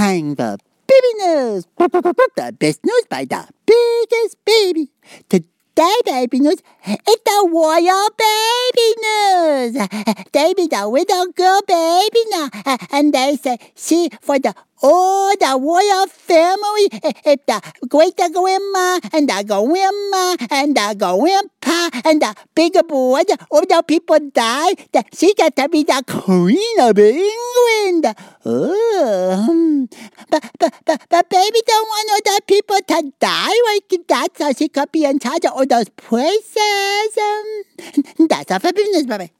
Time for baby news. The best news by the biggest baby. Today, baby news, it's the royal baby news. Baby, the little girl baby now. And they say she for the all the royal family, if the great grandma and the grandma and the grandpa and the big boy, all the people die, she got to be the queen of England. Oh, but, but, but, but baby don't want other people to die like that, so she could be in charge of all those places. Um, that's all for business, baby.